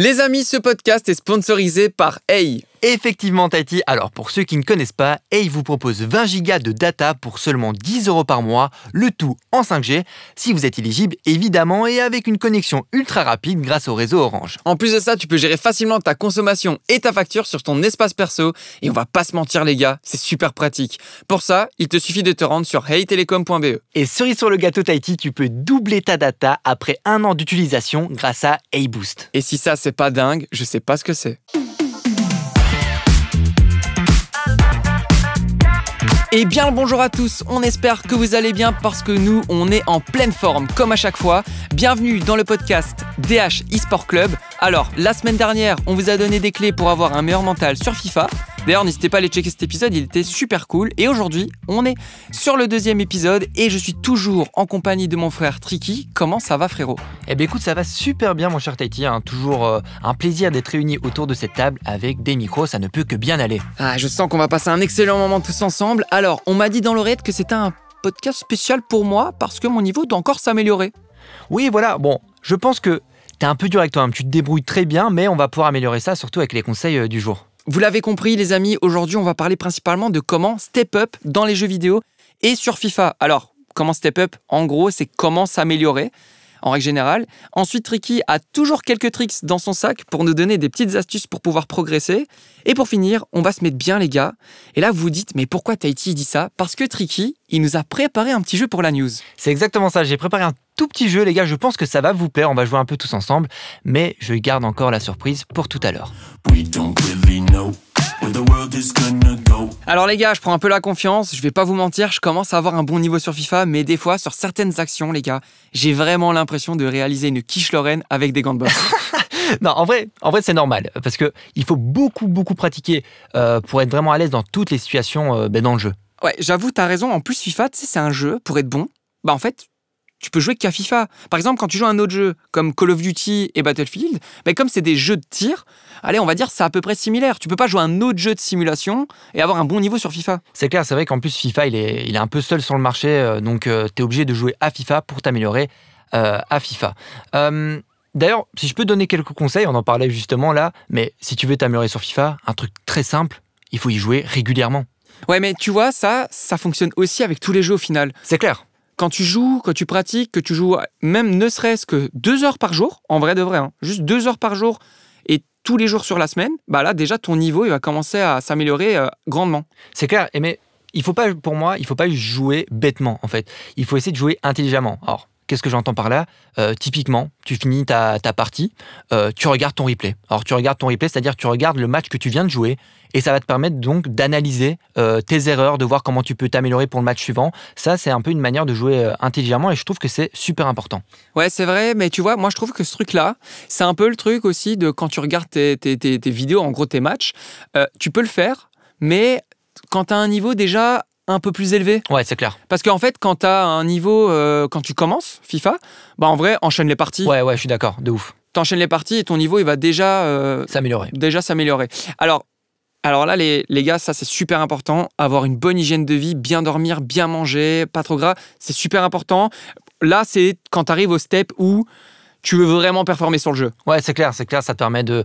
Les amis, ce podcast est sponsorisé par Hey. Effectivement, Tati. Alors, pour ceux qui ne connaissent pas, Hey vous propose 20 gigas de data pour seulement 10 euros par mois, le tout en 5G, si vous êtes éligible, évidemment, et avec une connexion ultra rapide grâce au réseau Orange. En plus de ça, tu peux gérer facilement ta consommation et ta facture sur ton espace perso. Et on va pas se mentir, les gars, c'est super pratique. Pour ça, il te suffit de te rendre sur heytelecom.be. Et cerise sur le gâteau, Tahiti, tu peux doubler ta data après un an d'utilisation grâce à Hey Boost. Et si ça, c'est pas dingue, je sais pas ce que c'est. Et bien le bonjour à tous, on espère que vous allez bien parce que nous, on est en pleine forme comme à chaque fois. Bienvenue dans le podcast DH eSport Club. Alors, la semaine dernière, on vous a donné des clés pour avoir un meilleur mental sur FIFA. D'ailleurs, n'hésitez pas à aller checker cet épisode, il était super cool. Et aujourd'hui, on est sur le deuxième épisode et je suis toujours en compagnie de mon frère Tricky. Comment ça va frérot? Eh bien écoute, ça va super bien mon cher Tahiti, hein. toujours euh, un plaisir d'être réunis autour de cette table avec des micros, ça ne peut que bien aller. Ah, je sens qu'on va passer un excellent moment tous ensemble. Alors, on m'a dit dans l'oreillette que c'était un podcast spécial pour moi parce que mon niveau doit encore s'améliorer. Oui, voilà, bon, je pense que t'es un peu dur avec toi, hein. tu te débrouilles très bien, mais on va pouvoir améliorer ça, surtout avec les conseils euh, du jour. Vous l'avez compris les amis, aujourd'hui on va parler principalement de comment step up dans les jeux vidéo et sur FIFA. Alors, comment step up? En gros, c'est comment s'améliorer en règle générale. Ensuite, Tricky a toujours quelques tricks dans son sac pour nous donner des petites astuces pour pouvoir progresser. Et pour finir, on va se mettre bien les gars. Et là, vous vous dites, mais pourquoi Tahiti dit ça? Parce que Tricky, il nous a préparé un petit jeu pour la news. C'est exactement ça, j'ai préparé un tout petit jeu les gars, je pense que ça va vous plaire, on va jouer un peu tous ensemble, mais je garde encore la surprise pour tout à l'heure. Alors les gars, je prends un peu la confiance, je vais pas vous mentir, je commence à avoir un bon niveau sur FIFA, mais des fois, sur certaines actions, les gars, j'ai vraiment l'impression de réaliser une quiche Lorraine avec des gants de boxe. non, en vrai, en vrai c'est normal, parce que il faut beaucoup, beaucoup pratiquer euh, pour être vraiment à l'aise dans toutes les situations euh, ben, dans le jeu. Ouais, j'avoue, t'as raison. En plus, FIFA, tu sais, c'est un jeu, pour être bon, bah en fait, tu peux jouer qu'à FIFA. Par exemple, quand tu joues à un autre jeu comme Call of Duty et Battlefield, bah comme c'est des jeux de tir, allez, on va dire c'est à peu près similaire. Tu peux pas jouer à un autre jeu de simulation et avoir un bon niveau sur FIFA. C'est clair, c'est vrai qu'en plus FIFA, il est, il est un peu seul sur le marché, euh, donc tu es obligé de jouer à FIFA pour t'améliorer euh, à FIFA. Euh, D'ailleurs, si je peux donner quelques conseils, on en parlait justement là, mais si tu veux t'améliorer sur FIFA, un truc très simple, il faut y jouer régulièrement. Ouais, mais tu vois, ça, ça fonctionne aussi avec tous les jeux au final. C'est clair. Quand tu joues, quand tu pratiques, que tu joues même ne serait-ce que deux heures par jour, en vrai de vrai, hein, juste deux heures par jour et tous les jours sur la semaine, bah là déjà ton niveau il va commencer à s'améliorer euh, grandement. C'est clair, mais il faut pas, pour moi, il faut pas jouer bêtement en fait. Il faut essayer de jouer intelligemment. Alors, Qu'est-ce que j'entends par là? Euh, Typiquement, tu finis ta, ta partie, euh, tu regardes ton replay. Alors tu regardes ton replay, c'est-à-dire tu regardes le match que tu viens de jouer, et ça va te permettre donc d'analyser euh, tes erreurs, de voir comment tu peux t'améliorer pour le match suivant. Ça, c'est un peu une manière de jouer euh, intelligemment, et je trouve que c'est super important. Ouais, c'est vrai, mais tu vois, moi je trouve que ce truc-là, c'est un peu le truc aussi de quand tu regardes tes, tes- tes- tes vidéos, en gros tes matchs, euh, tu peux le faire, mais quand tu as un niveau déjà un peu plus élevé. Ouais, c'est clair. Parce qu'en fait, quand tu as un niveau, euh, quand tu commences FIFA, bah en vrai, enchaîne les parties. Ouais, ouais, je suis d'accord, de ouf. T'enchaînes les parties et ton niveau, il va déjà, euh, S'améliorer. déjà s'améliorer. Alors, alors là, les, les gars, ça c'est super important. Avoir une bonne hygiène de vie, bien dormir, bien manger, pas trop gras, c'est super important. Là, c'est quand tu arrives au step où tu veux vraiment performer sur le jeu. Ouais, c'est clair, c'est clair, ça te permet de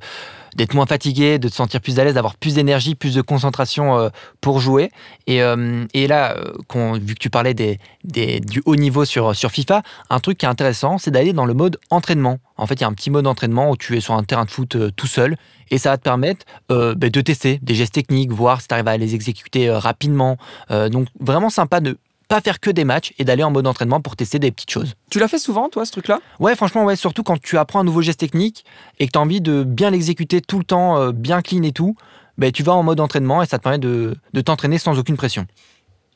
d'être moins fatigué, de te sentir plus à l'aise, d'avoir plus d'énergie, plus de concentration euh, pour jouer. Et, euh, et là, euh, vu que tu parlais des, des- du haut niveau sur, sur FIFA, un truc qui est intéressant, c'est d'aller dans le mode entraînement. En fait, il y a un petit mode entraînement où tu es sur un terrain de foot euh, tout seul et ça va te permettre ben, de tester des gestes techniques, voir si tu arrives à les exécuter rapidement. Donc, vraiment sympa de pas faire que des matchs et d'aller en mode entraînement pour tester des petites choses. Tu l'as fait souvent, toi, ce truc-là? Ouais, franchement, ouais, surtout quand tu apprends un nouveau geste technique et que tu as envie de bien l'exécuter tout le temps, euh, bien clean et tout, ben, tu vas en mode entraînement et ça te permet de, de t'entraîner sans aucune pression.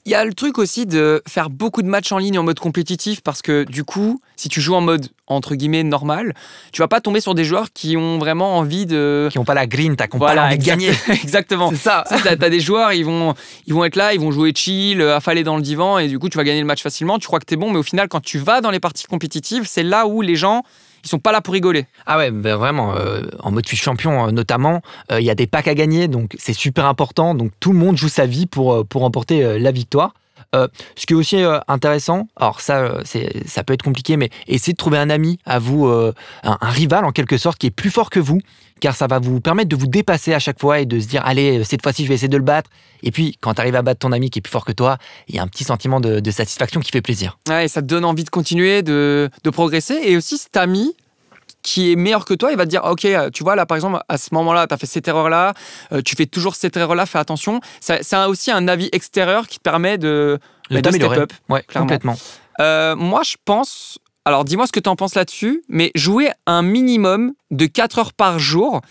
Il y a le truc aussi de faire beaucoup de matchs en ligne en mode compétitif parce que du coup, si tu joues en mode entre guillemets normal, tu vas pas tomber sur des joueurs qui ont vraiment envie de Qui n'ont pas la green, t'as qui pas Voilà, envie de gagner. Exactement. C'est ça. Tu t'as des joueurs, ils vont, ils vont être là, ils vont jouer chill, affalés dans le divan, et du coup, tu vas gagner le match facilement. Tu crois que t'es bon, mais au final, quand tu vas dans les parties compétitives, c'est là où les gens, ils sont pas là pour rigoler. Ah ouais, ben vraiment, euh, en mode fiche champion euh, notamment, euh, il y a des packs à gagner, donc c'est super important. Donc tout le monde joue sa vie pour, pour remporter la victoire. Euh, ce qui est aussi euh, intéressant, alors ça, euh, ça peut être compliqué, mais essayez de trouver un ami à vous, un, rival en quelque sorte, qui est plus fort que vous, car ça va vous permettre de vous dépasser à chaque fois et de se dire, allez, cette fois-ci, je vais essayer de le battre. Et puis, quand tu arrives à battre ton ami qui est plus fort que toi, il y a un petit sentiment de, de satisfaction qui fait plaisir. Ouais, et ça te donne envie de continuer, de, de progresser. Et aussi, cet ami, qui est meilleur que toi, il va te dire Ok, euh, tu vois, là, par exemple, à ce moment-là, tu as fait cette erreur-là, euh, tu fais toujours cette erreur-là, fais attention. C'est aussi un avis extérieur qui te permet de, bah, de step up. Ouais, complètement. Euh, moi, je pense. Alors, dis-moi ce que tu en penses là-dessus, mais jouer un minimum de 4 heures par jour.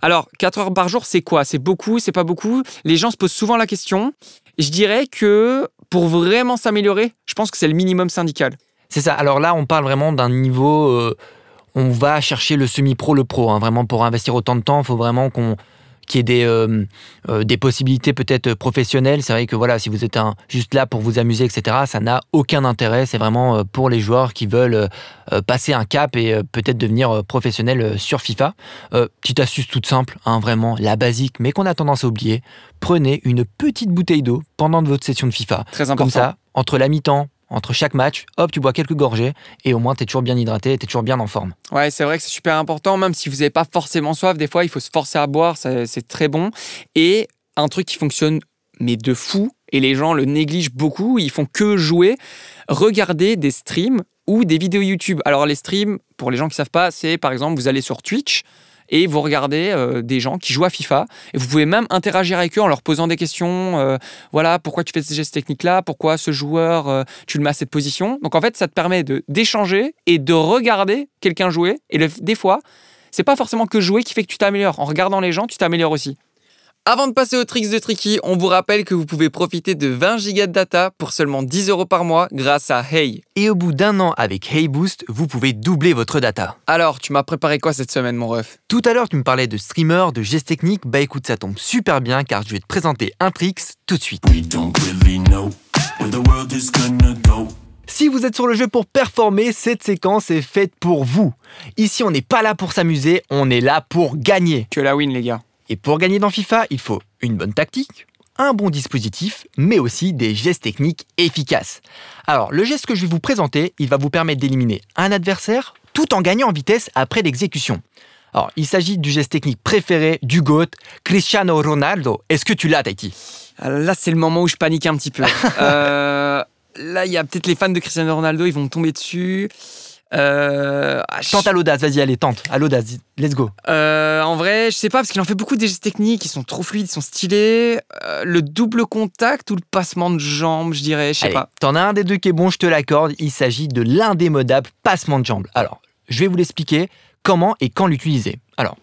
Alors, 4 heures par jour, c'est quoi? C'est beaucoup, c'est pas beaucoup? Les gens se posent souvent la question. Je dirais que pour vraiment s'améliorer, je pense que c'est le minimum syndical. C'est ça. Alors là, on parle vraiment d'un niveau on va chercher le semi-pro, le pro. Hein. Vraiment, pour investir autant de temps, il faut vraiment qu'on qu'il y ait des, euh, euh, des possibilités peut-être professionnelles. C'est vrai que voilà, si vous êtes un, juste là pour vous amuser, etc., ça n'a aucun intérêt. C'est vraiment euh, pour les joueurs qui veulent passer un cap et peut-être devenir professionnels sur FIFA. petite astuce toute simple, hein, vraiment la basique, mais qu'on a tendance à oublier. Prenez une petite bouteille d'eau pendant votre session de FIFA. Très important. Comme ça, entre la mi-temps entre chaque match, hop, tu bois quelques gorgées et au moins tu es toujours bien hydraté, tu es toujours bien en forme. Ouais, c'est vrai que c'est super important, même si vous n'avez pas forcément soif, des fois il faut se forcer à boire, c'est très bon. Et un truc qui fonctionne, mais de fou, et les gens le négligent beaucoup, ils font que jouer, regarder des streams ou des vidéos YouTube. Alors les streams, pour les gens qui savent pas, c'est par exemple, vous allez sur Twitch, et vous regardez euh, des gens qui jouent à FIFA et vous pouvez même interagir avec eux en leur posant des questions. Euh, voilà, pourquoi tu fais ces gestes techniques-là? Pourquoi ce joueur, euh, tu le mets à cette position? Donc en fait, ça te permet d'échanger et de regarder quelqu'un jouer. Et des fois, c'est pas forcément que jouer qui fait que tu t'améliores. En regardant les gens, tu t'améliores aussi. Avant de passer aux tricks de Tricky, on vous rappelle que vous pouvez profiter de 20 gigas de data pour seulement 10 euros par mois grâce à Hey. Et au bout d'un an avec Hey Boost, vous pouvez doubler votre data. Alors, tu m'as préparé quoi cette semaine, mon ref? Tout à l'heure, tu me parlais de streamer, de gestes techniques. Bah écoute, ça tombe super bien car je vais te présenter un tricks tout de suite. Si vous êtes sur le jeu pour performer, cette séquence est faite pour vous. Ici, on n'est pas là pour s'amuser, on est là pour gagner. Que la win, les gars. Et pour gagner dans FIFA, il faut une bonne tactique, un bon dispositif, mais aussi des gestes techniques efficaces. Alors, le geste que je vais vous présenter, il va vous permettre d'éliminer un adversaire tout en gagnant en vitesse après l'exécution. Alors, il s'agit du geste technique préféré du GOAT, Cristiano Ronaldo. Est-ce que tu l'as, Tahiti? Là, c'est le moment où je panique un petit peu. Euh, là, il y a peut-être les fans de Cristiano Ronaldo, ils vont me tomber dessus. Euh, ah, tente à l'audace, vas-y, allez, tente, à l'audace, let's go. Euh, en vrai, je sais pas, parce qu'il en fait beaucoup des gestes techniques, ils sont trop fluides, ils sont stylés. Euh, le double contact ou le passement de jambes, je dirais, je sais pas. T'en as un des deux qui est bon, je te l'accorde, il s'agit de l'indémodable passement de jambes. Alors, je vais vous l'expliquer comment et quand l'utiliser. Alors,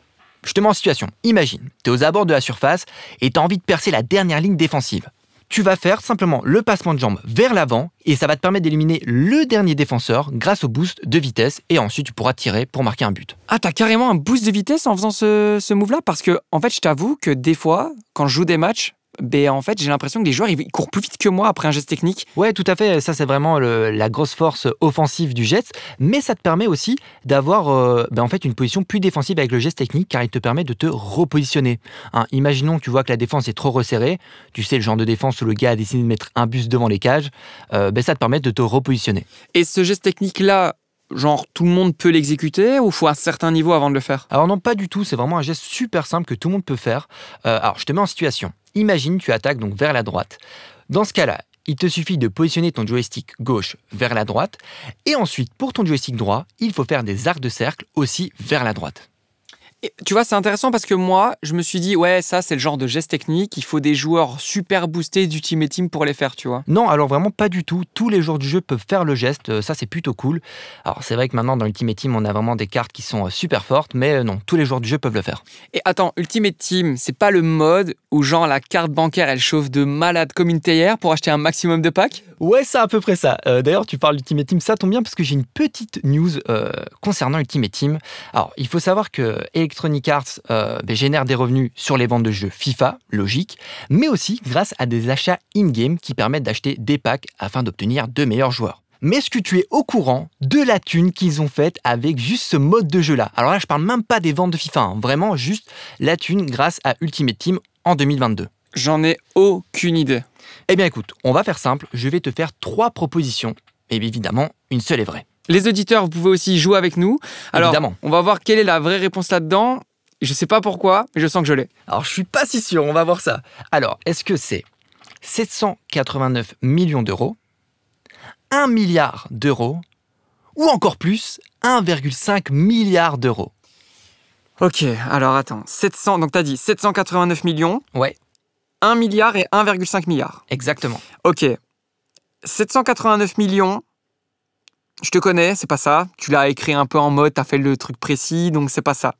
je te mets en situation. Imagine, tu es aux abords de la surface et tu as envie de percer la dernière ligne défensive tu vas faire simplement le passement de jambe vers l'avant et ça va te permettre d'éliminer le dernier défenseur grâce au boost de vitesse et ensuite tu pourras tirer pour marquer un but. Ah, t'as carrément un boost de vitesse en faisant ce, ce move-là? Parce que, en fait, je t'avoue que des fois, quand je joue des matchs, ben, en fait, j'ai l'impression que les joueurs ils courent plus vite que moi après un geste technique. Ouais, tout à fait. Ça, c'est vraiment la grosse force offensive du jet. Mais ça te permet aussi d'avoir euh, ben, en fait une position plus défensive avec le geste technique car il te permet de te repositionner. Hein, imaginons que tu vois que la défense est trop resserrée. Tu sais le genre de défense où le gars a décidé de mettre un bus devant les cages. Euh, ben, ça te permet de te repositionner. Et ce geste technique-là, genre tout le monde peut l'exécuter ou faut un certain niveau avant de le faire? Alors non, pas du tout. C'est vraiment un geste super simple que tout le monde peut faire. Euh, alors, je te mets en situation. Imagine tu attaques donc vers la droite. Dans ce cas-là, il te suffit de positionner ton joystick gauche vers la droite et ensuite pour ton joystick droit, il faut faire des arcs de cercle aussi vers la droite tu vois, c'est intéressant parce que moi, je me suis dit, ouais, ça, c'est le genre de geste technique. Il faut des joueurs super boostés d'Ultimate Team pour les faire, tu vois. Non, alors vraiment pas du tout. Tous les joueurs du jeu peuvent faire le geste. Euh, ça, c'est plutôt cool. Alors, c'est vrai que maintenant, dans Ultimate Team, on a vraiment des cartes qui sont euh, super fortes, mais euh, non, tous les joueurs du jeu peuvent le faire. Et attends, Ultimate Team, c'est pas le mode où, genre, la carte bancaire, elle chauffe de malade comme une théière pour acheter un maximum de packs? Ouais, c'est à peu près ça. D'ailleurs, tu parles d'Ultimate Team, ça tombe bien parce que j'ai une petite news concernant Ultimate Team. Alors, il faut savoir que Electronic Arts euh, ben, génère des revenus sur les ventes de jeux FIFA, logique, mais aussi grâce à des achats in-game qui permettent d'acheter des packs afin d'obtenir de meilleurs joueurs. Mais est-ce que tu es au courant de la thune qu'ils ont faite avec juste ce mode de jeu-là? Alors là, je parle même pas des ventes de FIFA, hein. vraiment juste la thune grâce à Ultimate Team en 2022. J'en ai aucune idée. Eh bien écoute, on va faire simple, je vais te faire trois propositions, et évidemment, une seule est vraie. Les auditeurs, vous pouvez aussi jouer avec nous. Alors, Évidemment. on va voir quelle est la vraie réponse là-dedans. Je sais pas pourquoi, mais je sens que je l'ai. Alors je suis pas si sûr, on va voir ça. Alors, est-ce que c'est 789 millions d'euros, 1 milliard d'euros, ou encore plus, 1,5 milliard d'euros? Ok, alors attends. 700, donc t'as dit 789 millions, Ouais, 1 milliard et 1,5 milliard. exactement. Ok. 789 millions, je te connais, c'est pas ça. Tu l'as écrit un peu en mode, t'as fait le truc précis, donc c'est pas ça.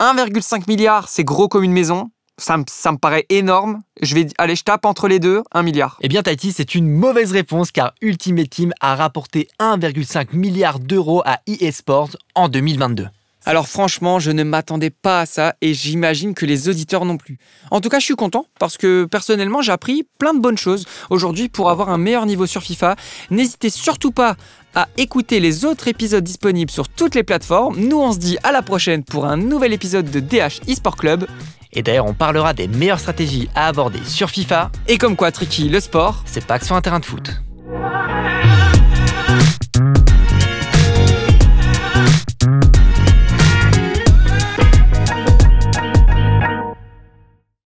1,5 milliard, c'est gros comme une maison. Ça me, ça me paraît énorme. Je vais, allez, je tape entre les deux, 1 milliard. Eh bien Tahiti, c'est une mauvaise réponse car Ultimate Team a rapporté 1,5 milliard d'euros à EA Sports en 2022. Alors franchement, je ne m'attendais pas à ça et j'imagine que les auditeurs non plus. En tout cas, je suis content parce que personnellement, j'ai appris plein de bonnes choses aujourd'hui pour avoir un meilleur niveau sur FIFA. N'hésitez surtout pas à écouter les autres épisodes disponibles sur toutes les plateformes. Nous, on se dit à la prochaine pour un nouvel épisode de DH eSport Club. Et d'ailleurs, on parlera des meilleures stratégies à aborder sur FIFA. Et comme quoi, Tricky, le sport, C'est pas que sur un terrain de foot.